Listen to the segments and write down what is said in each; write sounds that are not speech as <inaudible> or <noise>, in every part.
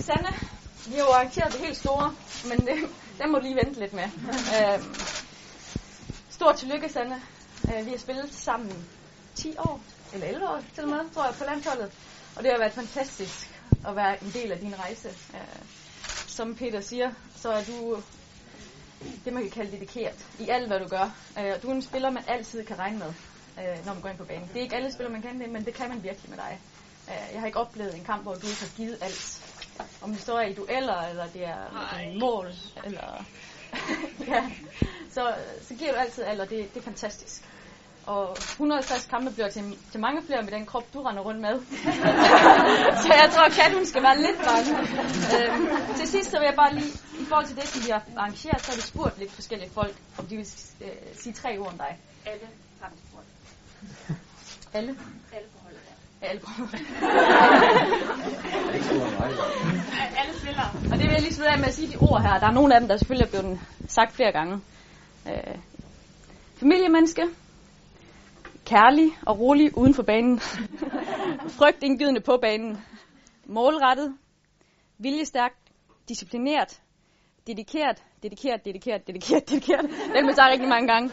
Sanne, vi har jo arrangeret det helt store, men det, den må du lige vente lidt med. Øh, stort tillykke, Sanne. Øh, vi har spillet sammen 10 år, eller 11 år til og med, tror jeg, på landsholdet. Og det har været fantastisk at være en del af din rejse. Øh, som Peter siger, så er du det, man kan kalde dedikeret i alt, hvad du gør. Øh, du er en spiller, man altid kan regne med, øh, når man går ind på banen. Det er ikke alle spillere, man kan det, men det kan man virkelig med dig. Øh, jeg har ikke oplevet en kamp, hvor du ikke har givet alt. Om det står i dueller, eller det er en mål, eller... <laughs> ja, så, så giver du altid alt, og det, det er fantastisk. Og 150 kampe bliver til, til mange flere med den krop, du render rundt med. <laughs> så jeg tror, at hun skal være lidt bange. øhm, til sidst så vil jeg bare lige, i forhold til det, som vi har arrangeret, så har vi spurgt lidt forskellige folk, om de vil øh, sige tre ord om dig. Alle har spurgt. Alle? Alle på ja. <laughs> Alle spillere. Og det vil jeg lige slutte af med at sige de ord her. Der er nogle af dem, der selvfølgelig er blevet sagt flere gange. Øh, familiemenneske, kærlig og rolig uden for banen, <laughs> frygtindgydende på banen, målrettet, viljestærk, disciplineret, dedikeret, dedikeret, dedikeret, dedikeret, dedikeret, den vil sige rigtig mange gange,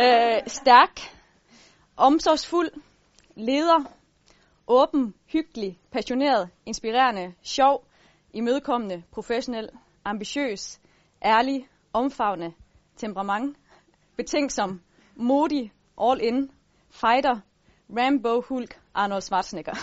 øh, stærk, omsorgsfuld, leder, åben, hyggelig, passioneret, inspirerende, sjov, imødekommende, professionel, ambitiøs, ærlig, omfavnende, temperament, betænksom, modig, all in, fighter, Rambo, Hulk, Arnold Schwarzenegger. <laughs>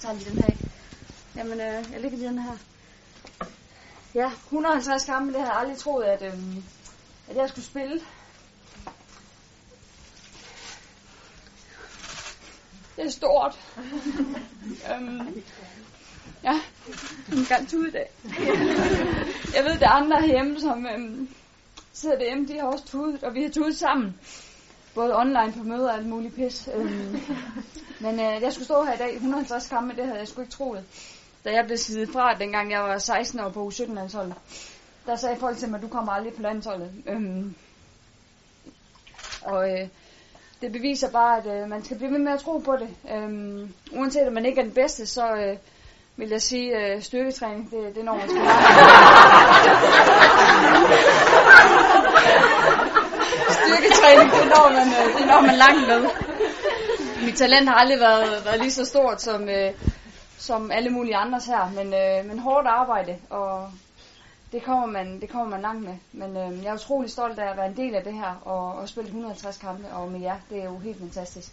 tager lige den her. Jamen, øh, jeg ligger lige den her. Ja, 150 kampe, det havde jeg aldrig troet, at, øh, at jeg skulle spille. Det er stort. øhm, ja, en gang tude i dag. jeg ved, der er andre herhjemme, som øhm, sidder derhjemme, de har også tudet, og vi har tudet sammen. Både online på møder og alt muligt pis. Øhm, <laughs> men øh, jeg skulle stå her i dag, 150 kampe, det havde jeg sgu ikke troet. Da jeg blev siddet fra, dengang jeg var 16 år på U17-landsholdet, der sagde folk til mig, du kommer aldrig på landsholdet. Øhm, og øh, det beviser bare, at øh, man skal blive ved med at tro på det. Øhm, uanset at man ikke er den bedste, så øh, vil jeg sige, øh, styrketræning, det, det når man skal <laughs> <laughs> Styrketræning, det når man, øh, det når man langt med. Mit talent har aldrig været, været lige så stort som, øh, som alle mulige andres her, men, øh, men hårdt arbejde, og det kommer man, det kommer man langt med. Men øh, jeg er utrolig stolt af at være en del af det her, og, og spille 150 kampe, og med jer, det er jo helt fantastisk.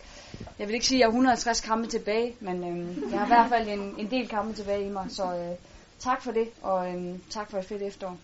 Jeg vil ikke sige, at jeg har 150 kampe tilbage, men øh, jeg har i hvert fald en, en del kampe tilbage i mig, så øh, tak for det, og øh, tak for et fedt efterår.